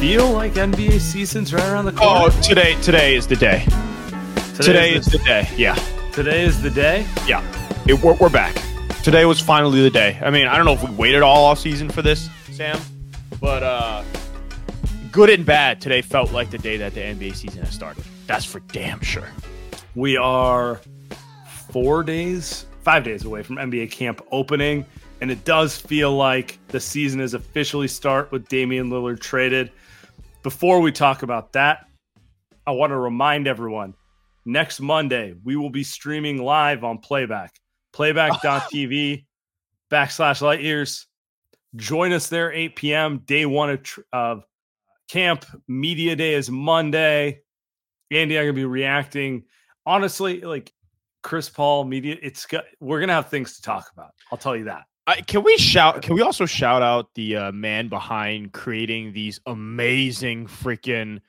Feel like NBA season's right around the corner? Oh, today today is the day. Today, is, the, day. Yeah, today is the day. yeah. It, we're, we're back. Today was finally the day. I mean, I don't know if we waited all off season for this, Sam, but uh, good and bad. Today felt like the day that the NBA season has started. That's for damn sure. We are four days, five days away from NBA camp opening, and it does feel like the season is officially start with Damian Lillard traded. Before we talk about that, I want to remind everyone next Monday we will be streaming live on Playback, playback.tv backslash light years. Join us there 8 p.m. Day one of, tr- of camp. Media day is Monday. Andy, I'm gonna be reacting. Honestly, like Chris Paul media, it's got we're gonna have things to talk about. I'll tell you that. I, can we shout? Can we also shout out the uh, man behind creating these amazing freaking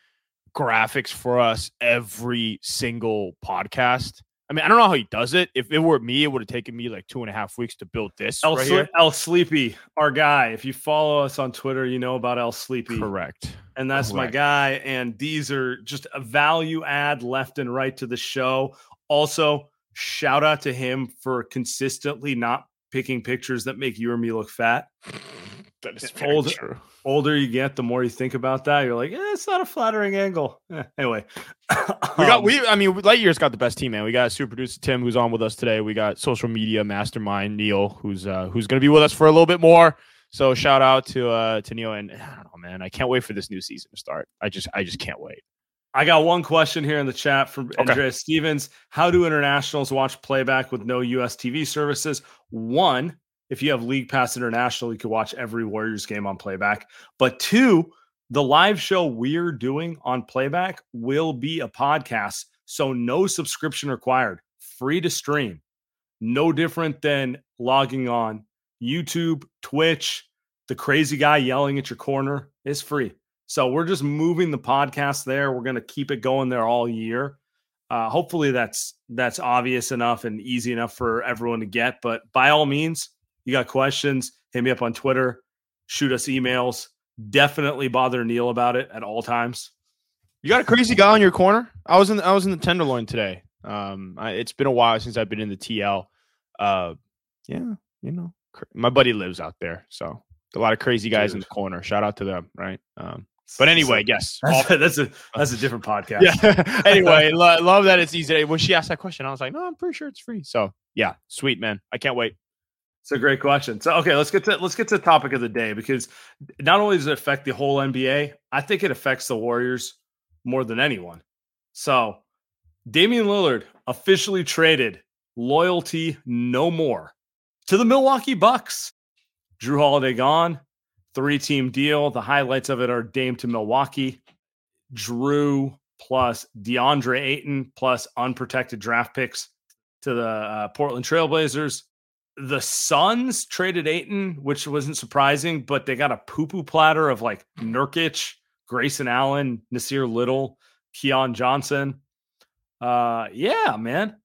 graphics for us every single podcast? I mean, I don't know how he does it. If it were me, it would have taken me like two and a half weeks to build this. El, right Sle-. El Sleepy, our guy. If you follow us on Twitter, you know about El Sleepy. Correct. and that's my guy. And these are just a value add left and right to the show. Also, shout out to him for consistently not picking pictures that make you or me look fat. That is very Old- true. Older you get, the more you think about that. You're like, eh, it's not a flattering angle. Eh, anyway, We got Um, we. I mean, Lightyear's got the best team, man. We got super producer Tim, who's on with us today. We got social media mastermind Neil, who's uh who's gonna be with us for a little bit more. So shout out to uh to Neil and I don't know, man. I can't wait for this new season to start. I just I just can't wait. I got one question here in the chat from Okay. Andrea Stevens. How do internationals watch playback with no US TV services? One, if you have League Pass International, you can watch every Warriors game on playback. But two, the live show we're doing on playback will be a podcast. So no subscription required, free to stream. No different than logging on YouTube, Twitch, the crazy guy yelling at your corner is free. So we're just moving the podcast there. We're going to keep it going there all year. Uh, hopefully that's that's obvious enough and easy enough for everyone to get. But by all means, you got questions, hit me up on Twitter, shoot us emails. Definitely bother Neil about it at all times. You got a crazy guy on your corner. I was in I was in the Tenderloin today. Um, I, it's been a while since I've been in the TL. Uh, yeah, you know, cr- my buddy lives out there, so a lot of crazy guys in the corner. Shout out to them, right? Um, but anyway, yes. that's, a, that's a that's a different podcast. yeah. anyway, lo- love that it's easy. When she asked that question, I was like, no, I'm pretty sure it's free. So yeah, sweet man. I can't wait. It's a great question. So okay, let's get to let's get to the topic of the day because not only does it affect the whole NBA, I think it affects the Warriors more than anyone. So Damian Lillard officially traded loyalty no more to the Milwaukee Bucks. Jrue Holiday gone, three team deal. The highlights of it are Dame to Milwaukee, Jrue plus DeAndre Ayton plus unprotected draft picks to the uh, Portland Trailblazers. The Suns traded Ayton, which wasn't surprising, but they got a poo poo platter of like Nurkic, Grayson Allen, Nassir Little, Keon Johnson. Uh, yeah, man.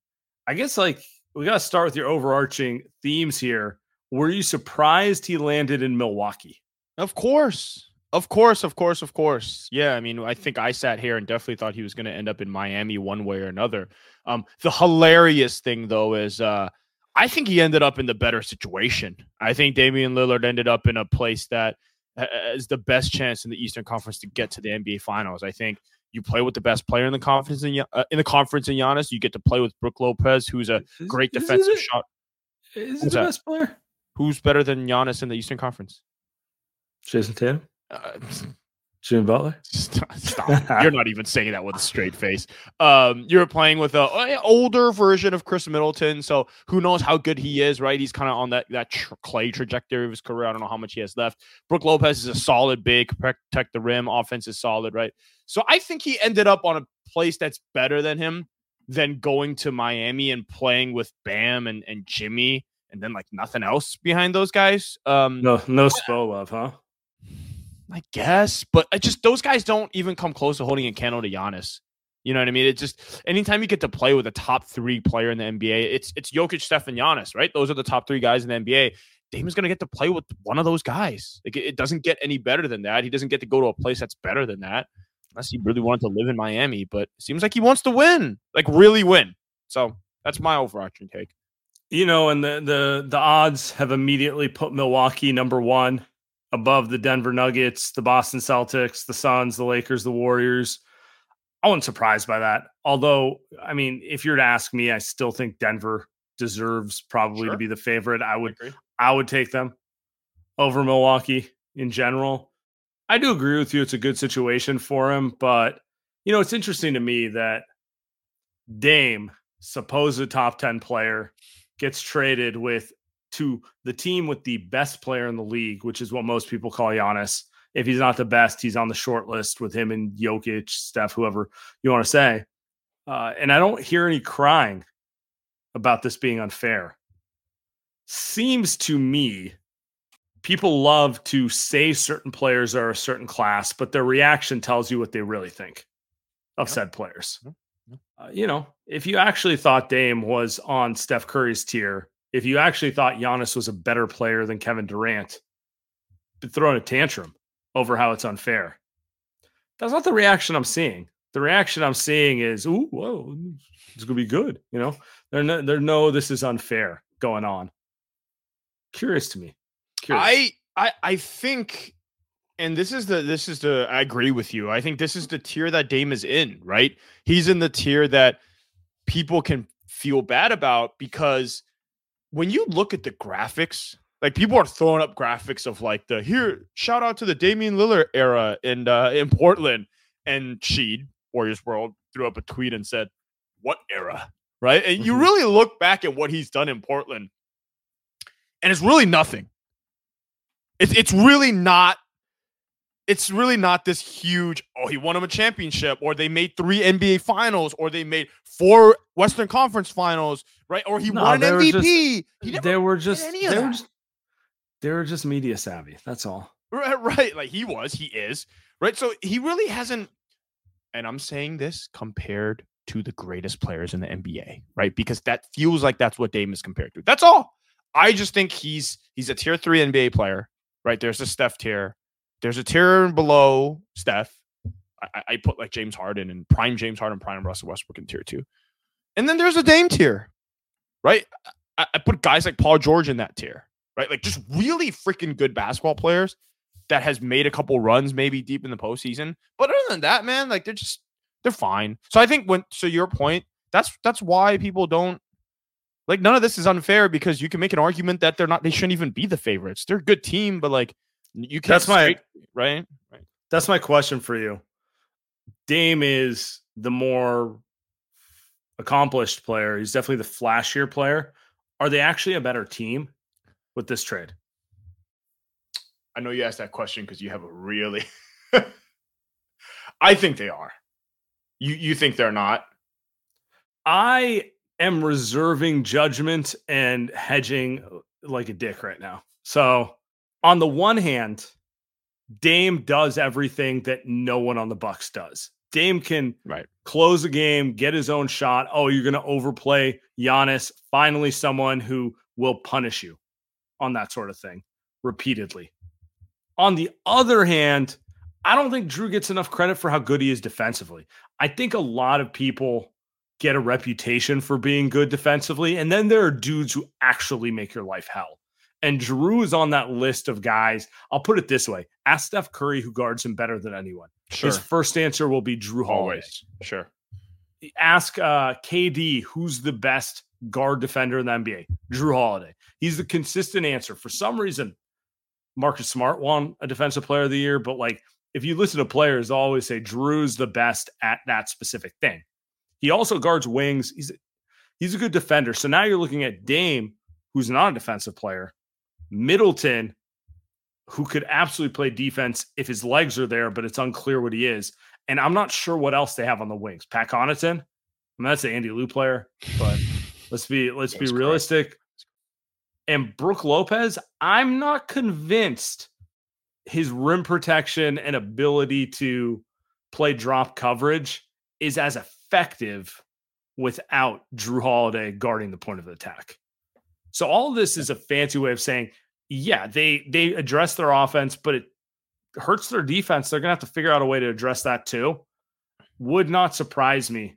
I guess like we got to start with your overarching themes here. Were you surprised he landed in Milwaukee? Of course. Of course, of course, of course. Yeah, I mean, I think I sat here and definitely thought he was going to end up in Miami one way or another. Um, the hilarious thing though is uh I think he ended up in the better situation. I think Damian Lillard ended up in a place that is the best chance in the Eastern Conference to get to the NBA Finals. I think you play with the best player in the conference in, uh, in the conference in Giannis. You get to play with Brook Lopez, who's a is, great is defensive it, shot. Is he the that? best player? Who's better than Giannis in the Eastern Conference? Jayson Tatum. Uh, Jimmy Butler. Stop. stop. you're not even saying that with a straight face. Um, you're playing with a, older version of Khris Middleton, so who knows how good he is, right? He's kind of on that that tr- Klay trajectory of his career. I don't know how much he has left. Brook Lopez is a solid big, protect the rim. Offense is solid, right? So I think he ended up on a place that's better than him than going to Miami and playing with Bam and, and Jimmy and then like nothing else behind those guys. Um, no, no Spo love, huh? I guess, but I just those guys don't even come close to holding a candle to Giannis. You know what I mean? It just anytime you get to play with a top three player in the NBA, it's it's Jokic, Steph, and Giannis, right? Those are the top three guys in the NBA. Damon's going to get to play with one of those guys. Like it, doesn't get any better than that. He doesn't get to go to a place that's better than that, unless he really wanted to live in Miami. But seems like he wants to win, like really win. So that's my overarching take. You know, and the the the odds have immediately put Milwaukee number one above the Denver Nuggets, the Boston Celtics, the Suns, the Lakers, the Warriors. I wasn't surprised by that. Although, I mean, if you're to ask me, I still think Denver deserves probably sure. to be the favorite. I would I, I would take them over Milwaukee in general. I do agree with you. It's a good situation for him, but you know, it's interesting to me that Dame, supposed top 10 player, gets traded with to the team with the best player in the league, which is what most people call Giannis. If he's not the best, he's on the short list with him and Jokic, Steph, whoever you want to say. Uh, and I don't hear any crying about this being unfair. Seems to me people love to say certain players are a certain class, but their reaction tells you what they really think of said players. Uh, you know, if you actually thought Dame was on Steph Curry's tier, if you actually thought Giannis was a better player than Kevin Durant, throwing a tantrum over how it's unfair. That's not the reaction I'm seeing. The reaction I'm seeing is, "Ooh, whoa, it's gonna be good." You know, there no, no, this is unfair going on. Curious to me. Curious. I I I think, and this is the this is the I agree with you. I think this is the tier that Dame is in. Right, he's in the tier that people can feel bad about because when you look at the graphics, like people are throwing up graphics of like the here, shout out to the Damian Lillard era in uh, in Portland, and Sheed Warriors World threw up a tweet and said, "What era?" Right, and you mm-hmm. really look back at what he's done in Portland, and it's really nothing. It's it's really not it's really not this huge. Oh, he won him a championship, or they made three NBA finals, or they made four Western Conference finals, right? Or he no, won an MVP. Just, they were just they were just they were just media savvy. That's all. Right, right. Like he was, he is, right? So he really hasn't. And I'm saying this compared to the greatest players in the NBA, right? Because that feels like that's what Dame is compared to. That's all. I just think he's he's a tier three NBA player, right? There's a Steph tier there's a tier below Steph. I, I, put like James Harden and prime James Harden, prime Russell Westbrook in tier two. And then there's a Dame tier, right? I, I put guys like Paul George in that tier, right? Like just really freaking good basketball players that has made a couple runs maybe deep in the postseason. But other than that, man, like they're just they're fine. So I think when so your point, that's that's why people don't like none of this is unfair because you can make an argument that they're not they shouldn't even be the favorites. They're a good team, but like you can't that's my right? right. That's my question for you. Dame is the more accomplished player. He's definitely the flashier player. Are they actually a better team with this trade? I know you asked that question because you have a really. I think they are. You you think they're not? I am reserving judgment and hedging uh, like a dick right now. So on the one hand, Dame does everything that no one on the Bucks does. Dame can right. close a game, get his own shot. Oh, you're going to overplay Giannis. Finally, someone who will punish you on that sort of thing repeatedly. On the other hand, I don't think Jrue gets enough credit for how good he is defensively. I think a lot of people get a reputation for being good defensively, and then there are dudes who actually make your life hell. And Jrue is on that list of guys. I'll put it this way ask Steph Curry, who guards him better than anyone. Sure. His first answer will be Jrue Holiday. Always. Sure. Ask uh, KD, who's the best guard defender in the NBA? Jrue Holiday. He's the consistent answer. For some reason, Marcus Smart won a defensive player of the year, but like if you listen to players, always say Jrue's the best at that specific thing. He also guards wings. He's he's a good defender. So now you're looking at Dame, who's not a defensive player, Middleton, who could absolutely play defense if his legs are there, but it's unclear what he is. And I'm not sure what else they have on the wings. Pat Connaughton, I mean, that's an Andy Liu player, but let's be let's be realistic. And Brook Lopez, I'm not convinced his rim protection and ability to play drop coverage is as effective without Jrue Holiday guarding the point of attack. So all of this is a fancy way of saying, yeah, they they address their offense, but it hurts their defense. They're gonna have to figure out a way to address that too. Would not surprise me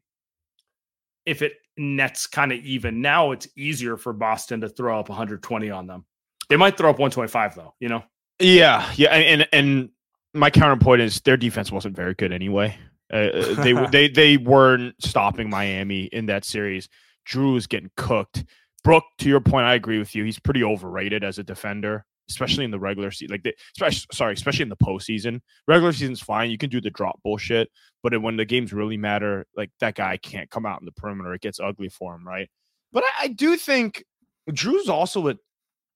if it nets kind of even. Now it's easier for Boston to throw up 120 on them. They might throw up 125 though, you know. Yeah, yeah, and and my counterpoint is their defense wasn't very good anyway. Uh, uh they they they weren't stopping Miami in that series. Jrue was getting cooked. Brook, to your point, I agree with you. He's pretty overrated as a defender, especially in the regular season. Like, the, especially, sorry, especially in the postseason. Regular season's fine. You can do the drop bullshit, but when the games really matter, like that guy can't come out in the perimeter. It gets ugly for him, right? But I, I do think Jrue's also a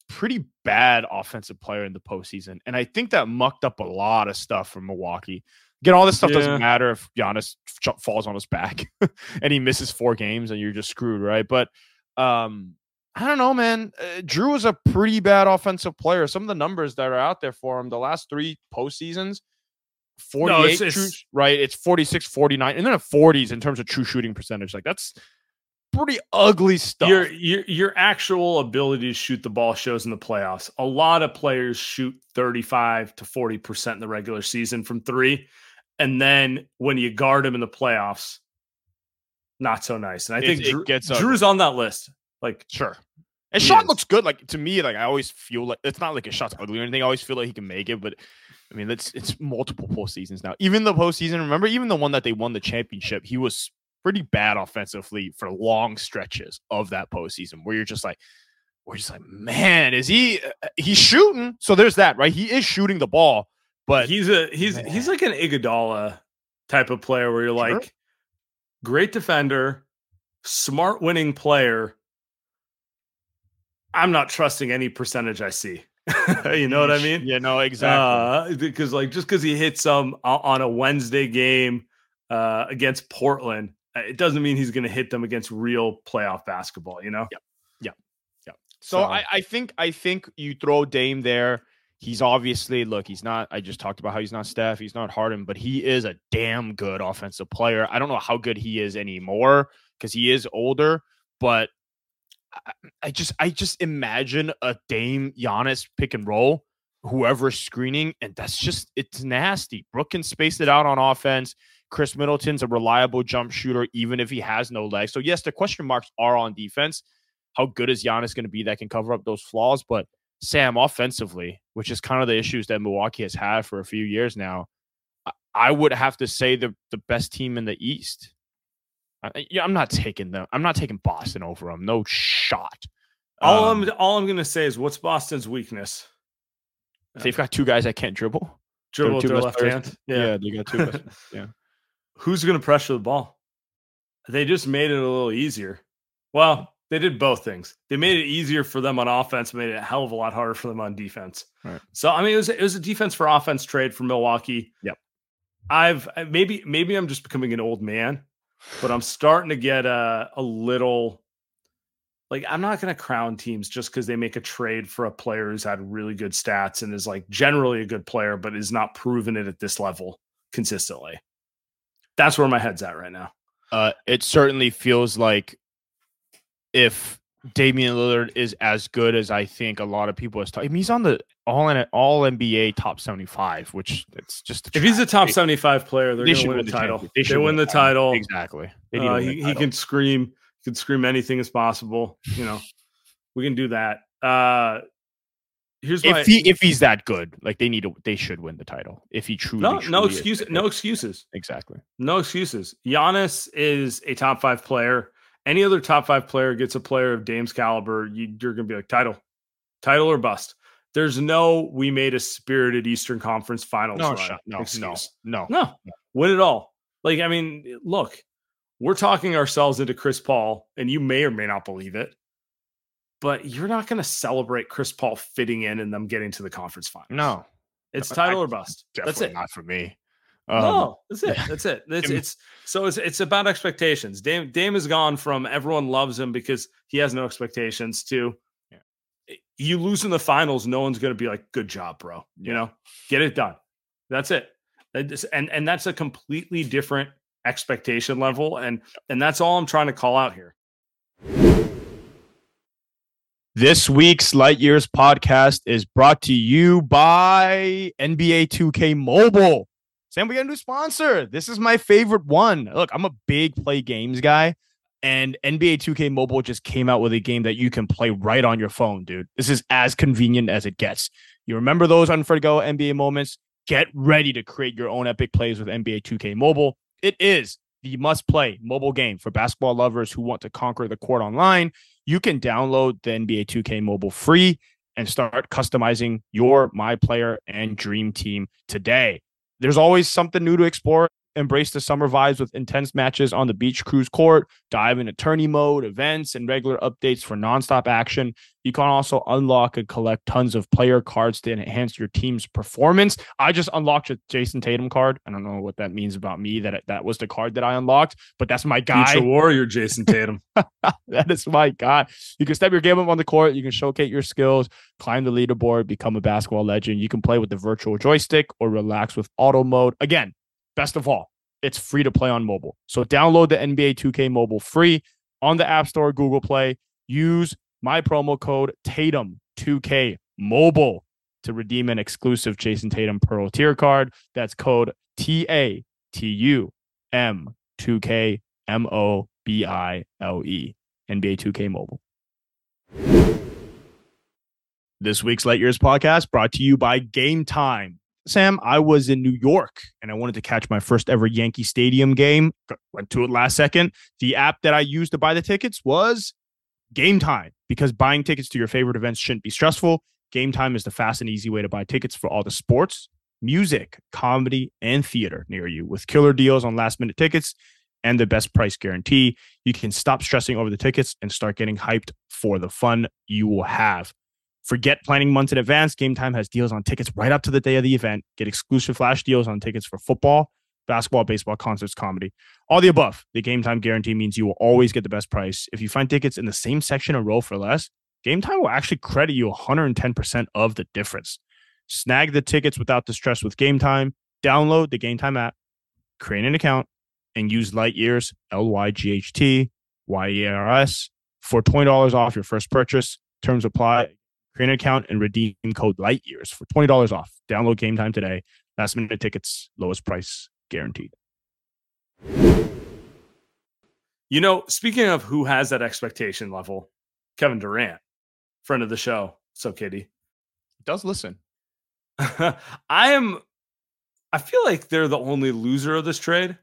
pretty bad offensive player in the postseason, and I think that mucked up a lot of stuff for Milwaukee. Again, all this stuff yeah. doesn't matter if Giannis falls on his back and he misses four games, and you're just screwed, right? But um, I don't know, man. Uh, Jrue is a pretty bad offensive player. Some of the numbers that are out there for him, the last three postseasons, 48 no, it's, true, it's, right? It's 46, 49, and then a 40s in terms of true shooting percentage. Like that's pretty ugly stuff. Your, your your actual ability to shoot the ball shows in the playoffs. A lot of players shoot 35 to 40% in the regular season from three. And then when you guard them in the playoffs, not so nice. And I think it, Jrue, it gets Jrue's on that list. Like, sure. And shot is. looks good. Like to me, like I always feel like it's not like a shot's ugly or anything. I always feel like he can make it, but I mean, it's it's multiple postseasons now. Even the postseason, remember, even the one that they won the championship, he was pretty bad offensively for long stretches of that postseason, where you're just like, we're just like, man, is he? Uh, he's shooting. So there's that, right? He is shooting the ball, but he's a he's man. he's like an Iguodala type of player where you're sure. like, great defender, smart winning player. I'm not trusting any percentage I see. you know what I mean? Yeah, no, exactly. Uh, because like just because he hits some on a Wednesday game uh, against Portland, uh, it doesn't mean he's going to hit them against real playoff basketball. You know? Yeah, yeah, Yep. So, so I, I think I think you throw Dame there he's obviously look, he's not. I just talked about how he's not Steph, he's not Harden, but he is a damn good offensive player. I don't know how good he is anymore because he is older, but I, I, just I just imagine a Dame Giannis pick and roll, whoever's screening, and that's just it's nasty. Brook can space it out on offense. Khris Middleton's a reliable jump shooter, even if he has no legs. So yes, the question marks are on defense. How good is Giannis going to be that can cover up those flaws? But Sam offensively, which is kind of the issues that Milwaukee has had for a few years now, I would have to say the the best team in the East. I, yeah, I'm not taking them. I'm not taking Boston over them. No shot. All um, I'm all I'm gonna say is what's Boston's weakness? They've got two guys that can't dribble. Dribble with their left hand. Yeah. yeah, they got two. yeah. Who's gonna pressure the ball? They just made it a little easier. Well, they did both things. They made it easier for them on offense, made it a hell of a lot harder for them on defense. Right. So I mean, it was it was a defense for offense trade for Milwaukee. Yep. I've maybe maybe I'm just becoming an old man, but I'm starting to get a a little like I'm not going to crown teams just because they make a trade for a player who's had really good stats and is like generally a good player, but is not proven it at this level consistently. That's where my head's at right now. Uh, it certainly feels like if Damian Lillard is as good as I think a lot of people are talking. I mean, he's on the all in all NBA top seventy five, which it's just if he's a top seventy five player, they're they going to win the title. They, they win the title. title. Exactly. Uh, he, he can scream. He can scream anything as possible. You know, we can do that. Uh, here's if he if he's that good, like they need to, they should win the title. If he truly, no, truly no excuses, no excuses. Exactly, no excuses. Giannis is a top five player any other top five player gets a player of Dame's caliber, you, are going to be like title, title or bust. There's no we made a spirited Eastern Conference Finals no, run. No, excuse. no, no, no, win it all. Like I mean, look, we're talking ourselves into Chris Paul, and you may or may not believe it, but you're not going to celebrate Chris Paul fitting in and them getting to the conference finals. No, it's title I, or bust. That's it. Not for me. Um, no, that's it. That's it. It's, it's so it's it's about expectations. Dame Dame has gone from everyone loves him because he has no expectations to yeah. you lose in the finals. No one's going to be like, "Good job, bro." Yeah. You know, get it done. That's it. And and that's a completely different expectation level, and and that's all I'm trying to call out here. This week's Light Years podcast is brought to you by NBA 2K Mobile. Sam, we got a new sponsor. This is my favorite one. Look, I'm a big play games guy, and NBA 2K Mobile just came out with a game that you can play right on your phone, dude. This is as convenient as it gets. You remember those unforgettable NBA moments? Get ready to create your own epic plays with NBA 2K Mobile. It is the must play mobile game for basketball lovers who want to conquer the court online. You can download the NBA 2K Mobile free and start customizing your my player and dream team today. There's always something new to explore. Embrace the summer vibes with intense matches on the beach cruise court, dive into tourney mode, events, and regular updates for nonstop action. You can also unlock and collect tons of player cards to enhance your team's performance. I just unlocked a Jayson Tatum card. I don't know what that means about me that that was the card that I unlocked, but that's my guy. Future warrior Jayson Tatum. that is my guy. You can step your game up on the court. You can showcase your skills, climb the leaderboard, become a basketball legend. You can play with the virtual joystick or relax with auto mode. Again, best of all, it's free to play on mobile. So download the NBA 2K mobile free on the App Store, Google Play. Use my promo code Tatum2K mobile to redeem an exclusive Jayson Tatum Pearl tier card. That's code T A T U M 2K M O B I L E. NBA 2K mobile. This week's Light Years podcast brought to you by Game Time. Sam, I was in New York and I wanted to catch my first ever Yankee Stadium game. Went to it last second. The app that I used to buy the tickets was Game Time because buying tickets to your favorite events shouldn't be stressful. Game Time is the fast and easy way to buy tickets for all the sports, music, comedy, and theater near you with killer deals on last minute tickets and the best price guarantee. You can stop stressing over the tickets and start getting hyped for the fun you will have. Forget planning months in advance. Game Time has deals on tickets right up to the day of the event. Get exclusive flash deals on tickets for football, basketball, baseball, concerts, comedy, all the above. The Game Time guarantee means you will always get the best price. If you find tickets in the same section or row for less, Game Time will actually credit you 110% of the difference. Snag the tickets without the stress with Game Time. Download the Game Time app, create an account, and use Light Years L Y G H T Y E R S for $20 off your first purchase. Terms apply. Create an account and redeem code Light Years for twenty dollars off. Download Game Time today. Last minute tickets, lowest price guaranteed. You know, speaking of who has that expectation level, Kevin Durant, friend of the show. So, Kitty does listen. I am. I feel like they're the only loser of this trade.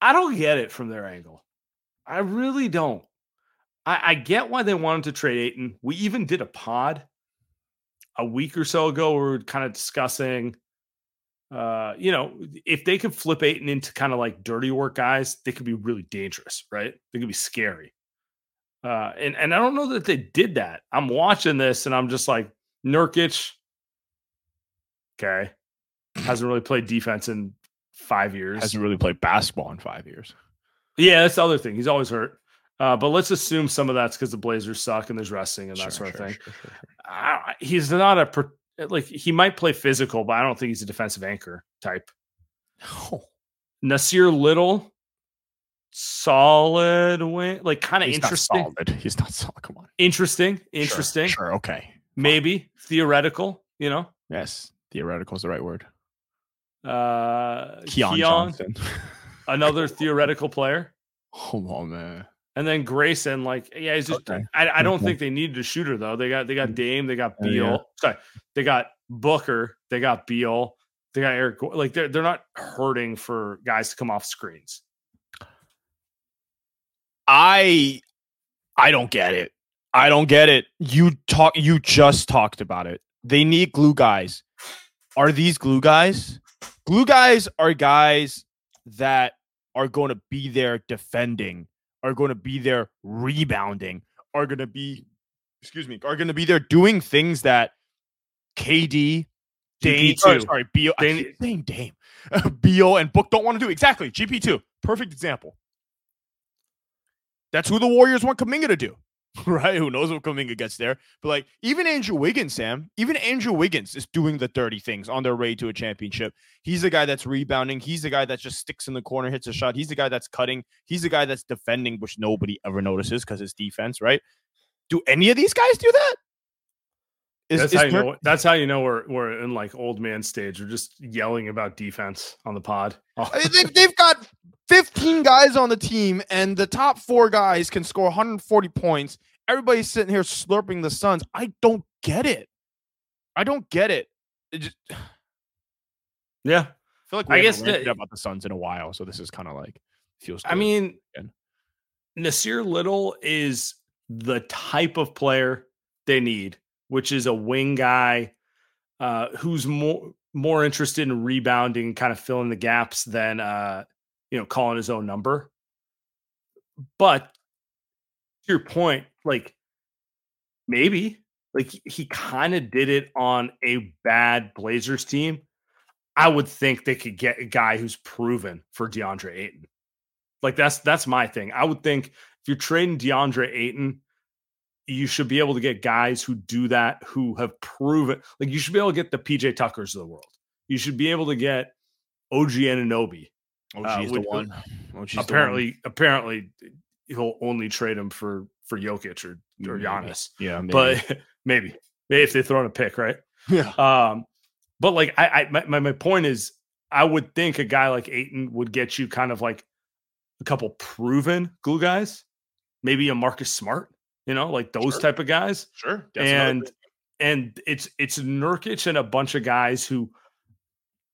I don't get it from their angle. I really don't. I, I get why they wanted to trade Ayton. We even did a pod a week or so ago where we were kind of discussing uh, you know, if they could flip Ayton into kind of like dirty work guys, they could be really dangerous, right? They could be scary. Uh, and and I don't know that they did that. I'm watching this and I'm just like Nurkic. Okay, hasn't really played defense in five years. Hasn't really played basketball in five years. Yeah, that's the other thing. He's always hurt. Uh, but let's assume some of that's because the Blazers suck and there's resting and that sure, sort sure, of thing. Sure, uh, he's not a like he might play physical, but I don't think he's a defensive anchor type. Oh. Nassir Little, solid win, like kind of interesting. solid. He's not solid. Come on. Interesting. Interesting. Sure. sure okay. Maybe theoretical. You know. Yes, theoretical is the right word. Uh, Keon, Keon Johnson, another theoretical player. Come on, man. And then Grayson, like, yeah, he's just. Okay. I, I, don't okay. think they needed a shooter though. They got they got mm. Dame, they got oh, Beal. yeah. Sorry, they got Booker, they got Beal, they got Eric. Like they're they're not hurting for guys to come off screens. I I don't get it. I don't get it. You talk. You just talked about it. They need glue guys. Are these glue guys? Glue guys are guys that are going to be there defending, are going to be there rebounding, are going to be, excuse me, are going to be there doing things that KD, Dame, oh, sorry, Beal, Dame, Dame, Dame, Beal, and Book don't want to do exactly. GP two, perfect example. That's who the Warriors want Kuminga to do. right? Who knows what Kuminga gets there? But like even Andrew Wiggins, Sam, even Andrew Wiggins is doing the dirty things on their way to a championship. He's the guy that's rebounding. He's the guy that just sticks in the corner, hits a shot. He's the guy that's cutting. He's the guy that's defending, which nobody ever notices because it's defense, right? Do any of these guys do that? Is, that's is how you know. That's how you know we're we're in like old man stage. We're just yelling about defense on the pod. Oh. they've, they've got 15 guys on the team, and the top four guys can score 140 points. Everybody's sitting here slurping the Suns. I don't get it. I don't get it. it just... Yeah, I feel like we I guess the, about the Suns in a while, so this is kind of like feels. I mean, again. Nassir Little is the type of player they need, which is a wing guy uh, who's more more interested in rebounding, kind of filling the gaps than uh, you know, calling his own number. But to your point, like maybe like he kind of did it on a bad Blazers team. I would think they could get a guy who's proven for DeAndre Ayton. Like that's that's my thing. I would think if you're trading DeAndre Ayton, you should be able to get guys who do that, who have proven like you should be able to get the PJ Tuckers of the world. You should be able to get OG Anunoby. OG uh, is the one. OG's apparently, the one. apparently, he'll only trade him for for Jokic or or Giannis. Yeah, maybe. but maybe maybe if they throw in a pick, right? Yeah. Um, but like I, I my, my point is, I would think a guy like Ayton would get you kind of like a couple proven glue guys, maybe a Marcus Smart, you know, like those sure. type of guys. Sure. and and it's it's Nurkic and a bunch of guys who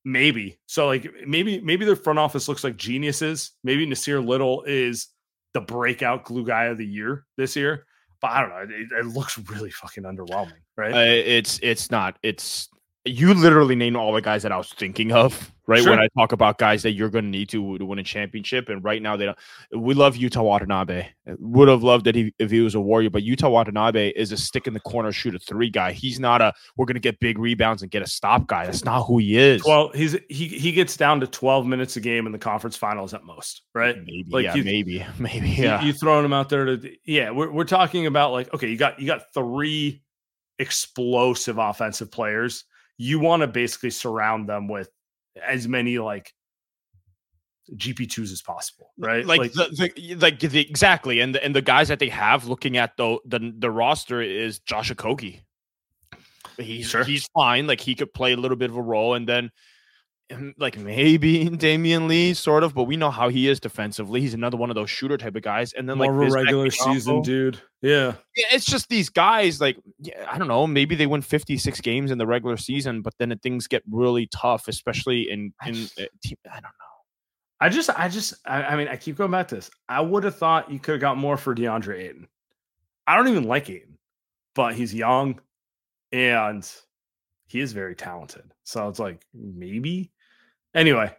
Maybe. So like maybe maybe their front office looks like geniuses. Maybe Nassir Little is the breakout glue guy of the year this year. But I don't know. It, it looks really fucking underwhelming, right? Uh, it's it's not. It's you literally named all the guys that I was thinking of, right? Sure. When I talk about guys that you're going to need to to win a championship, and right now they don't. We love Yuta Watanabe. Would have loved that he, if he was a Warrior, but Yuta Watanabe is a stick in the corner, shoot a three guy. He's not a we're going to get big rebounds and get a stop guy. That's not who he is. Well, he's he he gets down to 12 minutes a game in the conference finals at most, right? Maybe, like yeah, you, maybe, maybe, yeah. You, you throwing him out there to yeah. We're we're talking about like okay, you got you got three explosive offensive players you want to basically surround them with as many like GP2s as possible, right? Like, like the, the, like the, exactly, and the and the guys that they have looking at the the, the roster is Josh Okogie. He's sure. he's fine, like he could play a little bit of a role, and then like maybe Damion Lee, sort of, but we know how he is defensively. He's another one of those shooter type of guys. And then more like of a regular season dude. Yeah. yeah. It's just these guys, like, yeah, I don't know, maybe they win 56 games in the regular season, but then things get really tough, especially in in uh, team. I don't know. I just, I just, I, I mean, I keep going back to this. I would have thought you could have got more for DeAndre Ayton. I don't even like Ayton, but he's young and he is very talented. So it's like maybe Anyway,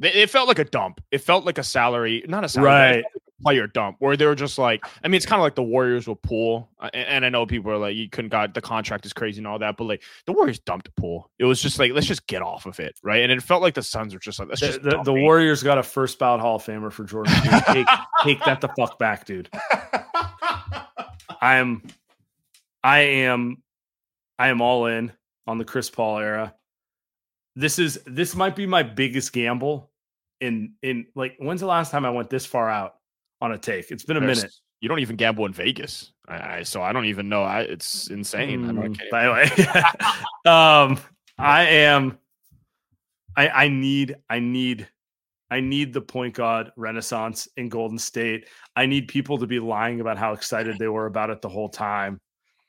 it felt like a dump. It felt like a salary, not a salary, right? player dump where they were just like, I mean, it's kind of like the Warriors with Poole, uh, and, and, I know people are like, you couldn't got the contract is crazy and all that, but like the Warriors dumped Poole. It was just like, let's just get off of it, right? And it felt like the Suns were just like, let's the, just. The, the Warriors got a first bout Hall of Famer for Jordan. take, take that the fuck back, dude. I am, I am, I am all in on the Chris Paul era. This is this might be my biggest gamble in in like when's the last time I went this far out on a take? It's been a There's, minute. You don't even gamble in Vegas, I, I, so I don't even know. I it's insane. Mm, by the way, um, I am. I I need I need I need the point guard renaissance in Golden State. I need people to be lying about how excited they were about it the whole time.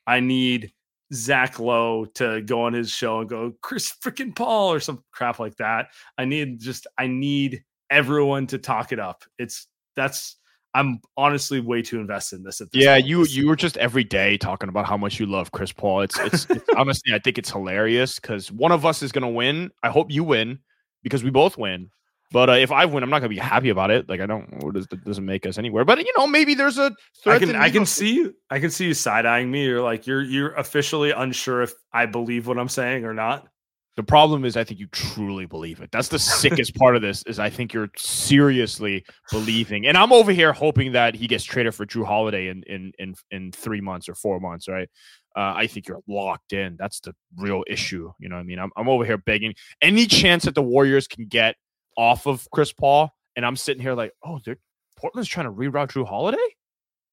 I need Zach Lowe to go on his show and go Chris freaking Paul or some crap like that. I need just I need everyone to talk it up. It's that's I'm honestly way too invested in this. At this yeah, you you were just every day talking about how much you love Chris Paul. It's it's, it's honestly I think it's hilarious because one of us is gonna win. I hope you win because we both win. But uh, if I win, I'm not gonna be happy about it. Like I don't, it does, doesn't make us anywhere. But you know, maybe there's a. I can, I can see you. I can see you side eyeing me. You're like, you're, you're officially unsure if I believe what I'm saying or not. The problem is, I think you truly believe it. That's the sickest part of this. Is I think you're seriously believing, and I'm over here hoping that he gets traded for Jrue Holiday in in in in three months or four months, right? Uh, I think you're locked in. That's the real issue. You know what I mean? I'm, I'm over here begging any chance that the Warriors can get off of Chris Paul, and I'm sitting here like, oh, they're Portland's trying to reroute Jrue Holiday.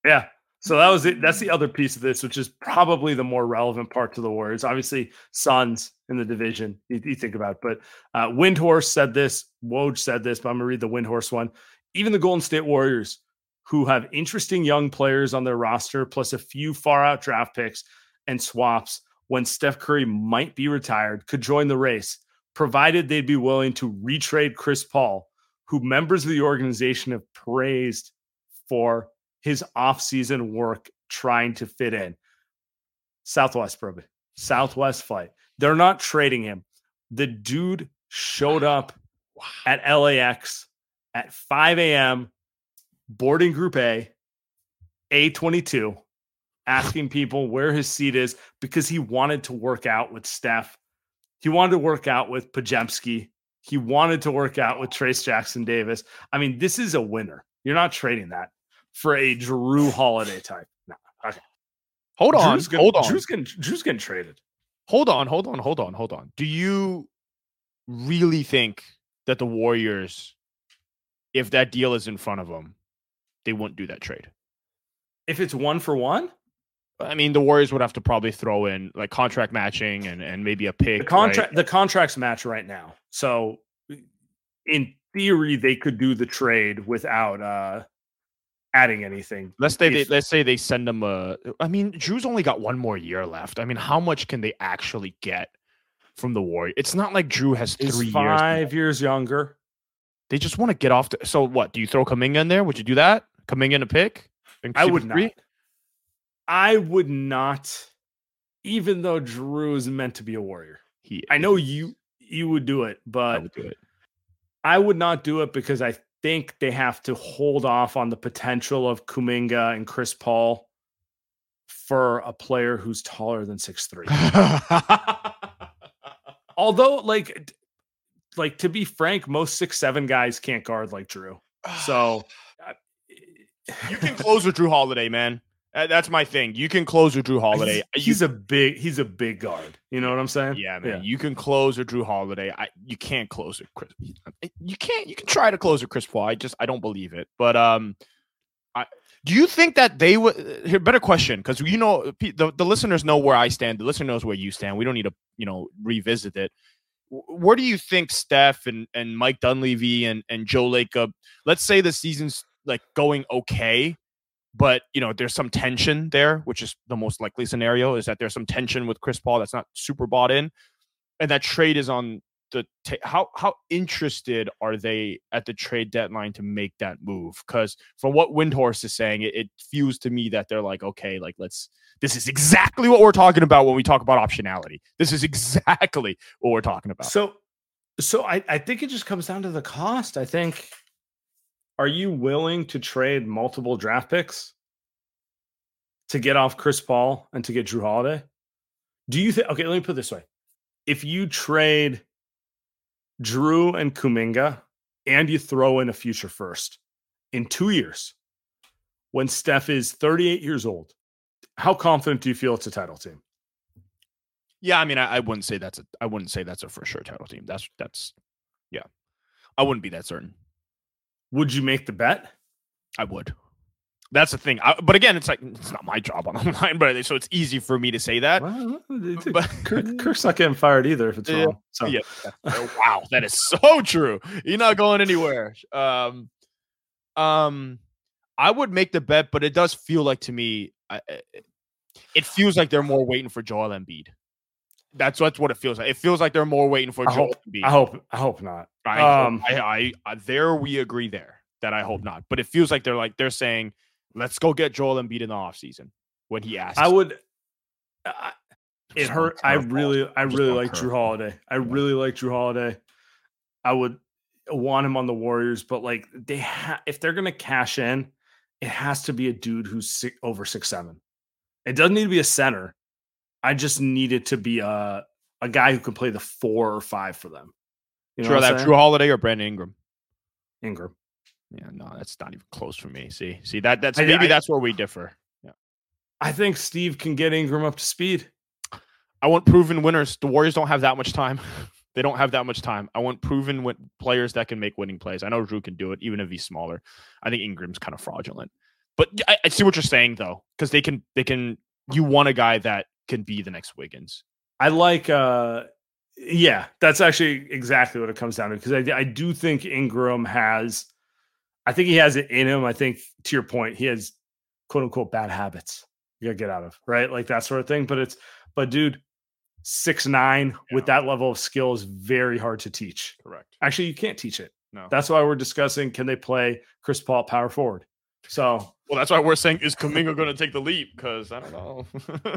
Yeah. So that was it. That's the other piece of this, which is probably the more relevant part to the Warriors. Obviously, Suns in the division, you, you think about. It. But uh, Windhorst said this, Woj said this, but I'm gonna read the Windhorst one. Even the Golden State Warriors, who have interesting young players on their roster, plus a few far out draft picks and swaps when Steph Curry might be retired, could join the race provided they'd be willing to retrade Chris Paul, who members of the organization have praised for his offseason work trying to fit in. Southwest Probe, Southwest flight. They're not trading him. The dude showed up wow. at LAX at 5 a.m., boarding group A, A22, asking people where his seat is because he wanted to work out with Steph he wanted to work out with Podziemski. He wanted to work out with Trayce Jackson Davis. I mean, this is a winner. You're not trading that for a Jrue Holiday type. No. Okay. Hold on. Jrue's gonna, hold on. Jrue's getting, Jrue's getting traded. Hold on. Hold on. Hold on. Hold on. Do you really think that the Warriors, if that deal is in front of them, they wouldn't do that trade? If it's one for one? I mean, the Warriors would have to probably throw in like contract matching and, and maybe a pick. The contract, right? the contracts match right now. So, in theory, they could do the trade without uh adding anything. Let's say if, they let's say they send them a. I mean, Jrue's only got one more year left. I mean, how much can they actually get from the Warriors? It's not like Jrue has three five years. years younger. They just want to get off. The, so what? Do you throw Kuminga in there? Would you do that? Kuminga in a pick? I would not. I would not, even though Jrue is meant to be a warrior. He, I know you you would do it, but I would do it. I would not do it because I think they have to hold off on the potential of Kuminga and Chris Paul for a player who's taller than six three. Although, like, like to be frank, most six seven guys can't guard like Jrue. So uh, you can close with Jrue Holiday, man. That's my thing. You can close with Jrue Holiday. He's, he's, a big he's a big guard. You know what I'm saying? Yeah, man. Yeah. You can close with Jrue Holiday. I you can't close with Chris. You can't. You can try to close with Chris Paul. I just I don't believe it. But um, I do you think that they would? Here, better question because you know the the listeners know where I stand. The listener knows where you stand. We don't need to you know revisit it. Where do you think Steph and and Mike Dunleavy and and Joe Lacob? Let's say the season's like going okay but you know there's some tension there which is the most likely scenario is that there's some tension with chris paul that's not super bought in and that trade is on the t- how how interested are they at the trade deadline to make that move? Because from what windhorst is saying it, it feels to me that they're like okay like let's this is exactly what we're talking about when we talk about optionality. This is exactly what we're talking about. So so i i think it just comes down to the cost i think are you willing to trade multiple draft picks to get off Chris Paul and to get Jrue Holiday? Do you think? Okay, let me put this way: if you trade Jrue and Kuminga and you throw in a future first in two years, when Steph is 38 years old, how confident do you feel it's a title team? Yeah, I mean, I, I wouldn't say that's a I wouldn't say that's a for sure title team. That's that's yeah, I wouldn't be that certain. Would you make the bet? I would. That's the thing. I, but again, it's like it's not my job on the line, but so it's easy for me to say that. Well, But- Kirk, Kirk's not getting fired either if it's Yeah, wrong. So yeah. Oh, wow, that is so true. You're not going anywhere. Um, um, I would make the bet, but it does feel like to me, I, I- it feels like they're more waiting for Joel Embiid. That's that's what it feels like. It feels like they're more waiting for I Joel hope, Embiid. I hope I hope not. I, Um, I, I, I, there we agree there that I hope not. But it feels like they're like they're saying, let's go get Joel Embiid in the offseason when he asks. I would. I, it hurt. I really, I really like Jrue. Holiday. I really like Jrue Holiday. I would want him on the Warriors, but like they ha- if they're gonna cash in, it has to be a dude who's six, over six seven. It doesn't need to be a center. I just needed to be a a guy who can play the four or five for them. You know sure that? Jrue Holiday or Brandon Ingram. Ingram. Yeah, no, that's not even close for me. See, see that that's I- maybe I- that's where we differ. Yeah, I think Steve can get Ingram up to speed. I want proven winners. The Warriors don't have that much time. they don't have that much time. I want proven win- players that can make winning plays. I know Jrue can do it, even if he's smaller. I think Ingram's kind of fraudulent. But I see what you're saying though, because they can they can. You want a guy that can be the next Wiggins. I like uh yeah, that's actually exactly what it comes down to because I I do think Ingram has I think he has it in him. I think to your point, he has quote unquote bad habits you gotta get out of, right? Like that sort of thing. But it's but dude, six nine with that level of skill is very hard to teach. Correct. Actually, you can't teach it. No. That's why we're discussing can they play Chris Paul power forward. So Well, that's why we're saying is Kuminga going to take the leap? Because I don't know.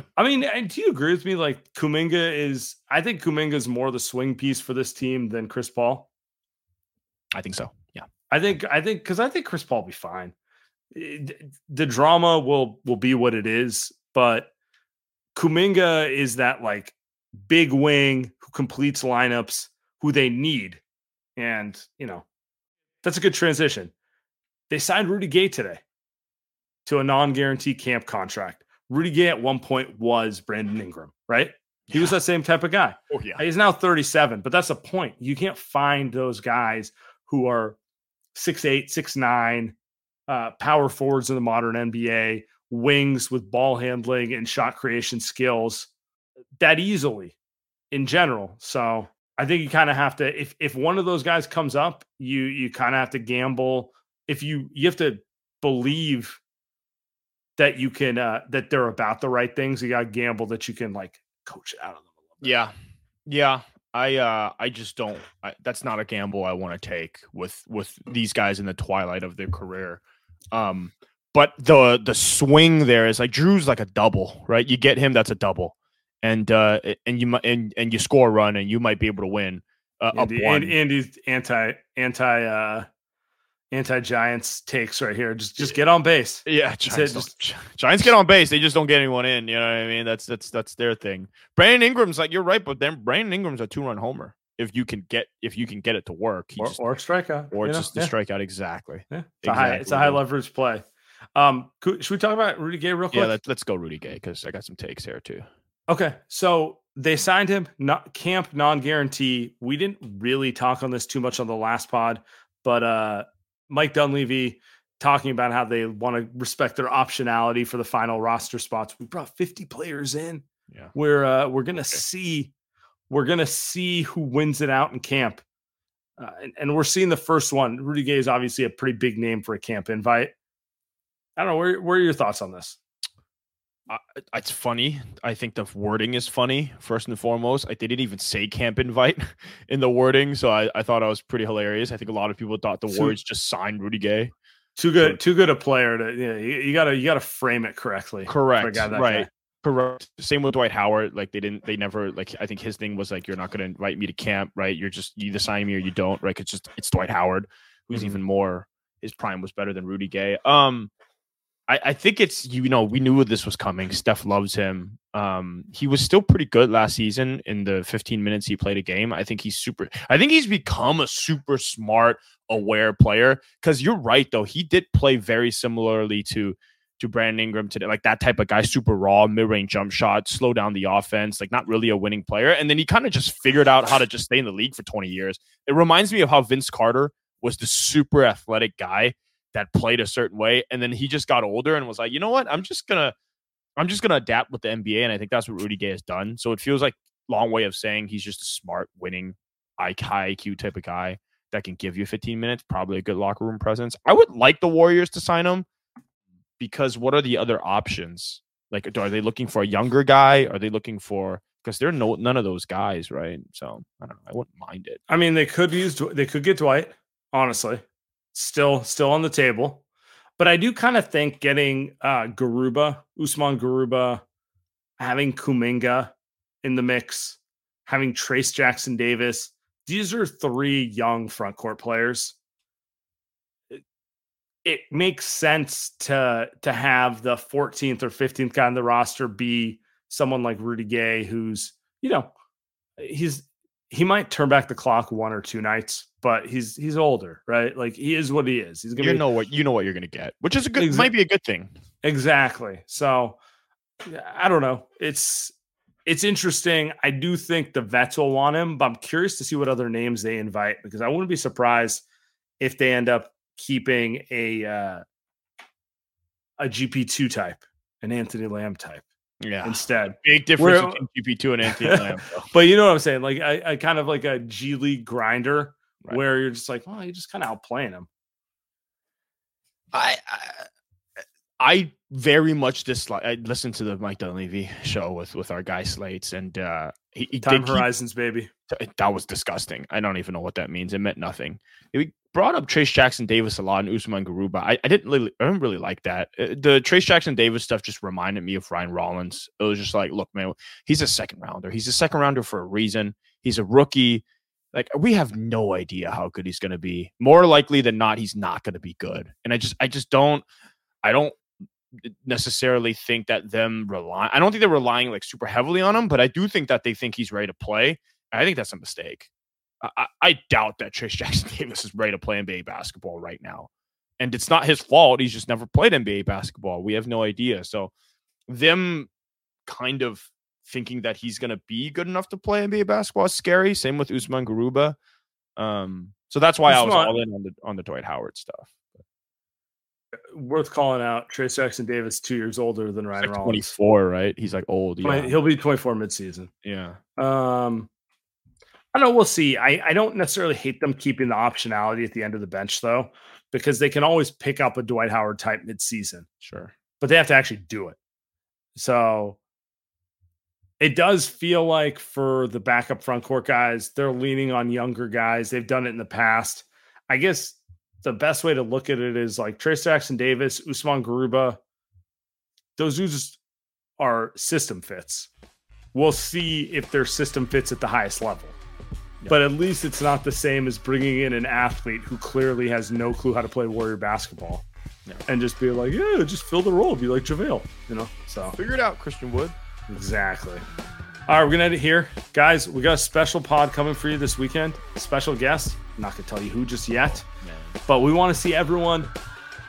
I mean, and do you agree with me? Like Kuminga is, I think Kuminga is more the swing piece for this team than Chris Paul. I think so. Yeah. I think, I think, because I think Chris Paul will be fine. It- The drama will will be what it is, but Kuminga is that like big wing who completes lineups who they need, and you know that's a good transition. They signed Rudy Gay today to a non-guarantee camp contract. Rudy Gay at one point was Brandon Ingram, right? He was that same type of guy. Oh yeah. He's now 37, but that's the point. You can't find those guys who are 6'8, 6'9, uh, power forwards in the modern NBA, wings with ball handling and shot creation skills that easily in general. So I think you kind of have to if if one of those guys comes up, you you kind of have to gamble. If you you have to believe that you can uh that they're about the right things, you got to gamble that you can like coach it out of them a little bit. Yeah. Yeah. I uh I just don't I, that's not a gamble I want to take with with these guys in the twilight of their career. Um but the the swing there is like Jrue's like a double, right? You get him that's a double. And uh and you and, and you score a run and you might be able to win uh, up Andy, one. Andy- Andy's anti anti uh anti Giants takes right here. Just just get on base. Yeah, Giants, don't- Giants get on base. They just don't get anyone in. You know what I mean? That's that's that's their thing. Brandon Ingram's like you're right, but then Brandon Ingram's a two run homer. If you can get if you can get it to work, Or, just, or strikeout. or you know? just the yeah, strikeout exactly. yeah. It's a high it's a high leverage play. Um could, should we talk about Rudy Gay real quick? Yeah, let, let's go Rudy Gay because I got some takes here too. Okay, so they signed him not camp non-guarantee. We didn't really talk on this too much on the last pod, but uh Mike Dunleavy talking about how they want to respect their optionality for the final roster spots. We brought 50 players in. Yeah. We're uh we're gonna see we're gonna see who wins it out in camp. Uh, and, and we're seeing the first one. Rudy Gay is obviously a pretty big name for a camp invite. I don't know. Where, where are your thoughts on this? Uh, it's funny. I think the wording is funny first and foremost. Like they didn't even say camp invite in the wording, so I, I thought I was pretty hilarious. I think a lot of people thought the So- Warriors just signed Rudy Gay. Too good, too good a player to yeah. You, you gotta you gotta frame it correctly. Correct. Right. guy. Correct. Same with Dwight Howard. Like they didn't, they never, like I think his thing was like, you're not going to invite me to camp, right? You're just you either sign me or you don't, right? It's just it's Dwight Howard, who's Mhm. even more his prime was better than Rudy Gay. Um, I, I think it's you know we knew this was coming. Steph loves him. Um, he was still pretty good last season in the 15 minutes he played a game. I think he's super. I think he's become a super smart, aware player. Because you're right though, he did play very similarly to to Brandon Ingram today, like that type of guy, super raw, mid range jump shot, slow down the offense, like not really a winning player. And then he kind of just figured out how to just stay in the league for 20 years. It reminds me of how Vince Carter was the super athletic guy that played a certain way, and then he just got older and was like, you know what, I'm just gonna, I'm just gonna adapt with the NBA, and I think that's what Rudy Gay has done. So it feels like long way of saying he's just a smart, winning, IQ type of guy that can give you 15 minutes, probably a good locker room presence. I would like the Warriors to sign him because what are the other options? Like, are they looking for a younger guy? Are they looking for because they're no none of those guys, right? So I don't know. I wouldn't mind it. I mean, they could use they could get Dwight. Honestly, still still on the table. But I do kind of think getting uh Garuba, Usman Garuba, having Kuminga in the mix, having Trayce Jackson Davis, these are three young front court players. It, it makes sense to to have the 14th or 15th guy on the roster be someone like Rudy Gay, who's, you know, he's he might turn back the clock one or two nights, but he's he's older, right? Like he is what he is. He's gonna you be, know what you know what you're gonna get, which is a good exa- might be a good thing. Exactly. So I don't know. It's it's interesting. I do think the vets will want him, but I'm curious to see what other names they invite because I wouldn't be surprised if they end up keeping a uh, a GP two type, an Anthony Lamb type. Yeah. Instead, big difference Where, between GP two and Anthony Lamb. but you know what I'm saying? Like I, I kind of like a G League grinder right. where you're just like, well, you're just kind of outplaying him. I, I, I very much dislike. I listened to the Mike Dunleavy show with with our guy Slates, and uh, he, he time horizons, keep, baby. That was disgusting. I don't even know what that means. It meant nothing. He brought up Trayce Jackson Davis a lot and Usman Garuba. I, I didn't really, I didn't really like that. Uh, the Trayce Jackson Davis stuff just reminded me of Ryan Rollins. It was just like, look, man, he's a second rounder. He's a second rounder for a reason. He's a rookie. Like we have no idea how good he's going to be. More likely than not, he's not going to be good. And I just, I just don't, I don't necessarily think that them rely. I don't think they're relying like super heavily on him, but I do think that they think he's ready to play. I think that's a mistake. I, I doubt that Trayce Jackson Davis is ready to play NBA basketball right now. And it's not his fault. He's just never played NBA basketball. We have no idea. So, them kind of thinking that he's going to be good enough to play NBA basketball is scary. Same with Usman Garuba. Um, so that's why I was all in on the on the Dwight Howard stuff. Worth calling out. Trayce Jackson Davis, two years older than Ryan like Rollins. Twenty four, right? He's like old. Yeah. He'll be twenty four midseason. Yeah. Um, I don't know. We'll see. I, I don't necessarily hate them keeping the optionality at the end of the bench, though, because they can always pick up a Dwight Howard type midseason. Sure. But they have to actually do it. So it does feel like for the backup front court guys, they're leaning on younger guys. They've done it in the past. I guess the best way to look at it is like Trayce Jackson Davis, Usman Garuba. Those dudes are system fits. We'll see if their system fits at the highest level. But at least it's not the same as bringing in an athlete who clearly has no clue how to play Warrior basketball. Yeah. And just be like, yeah, just fill the role, be like JaVale, you know? So figure it out, Christian Wood. Exactly. All right, we're gonna end it here, guys. We got a special pod coming for you this weekend. Special guest. I'm not gonna tell you who just yet, Man. but we want to see everyone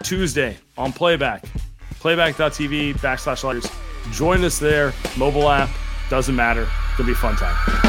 Tuesday on Playback, playback.tv backslash lighters. Join us there. Mobile app doesn't matter. It's gonna be a fun time.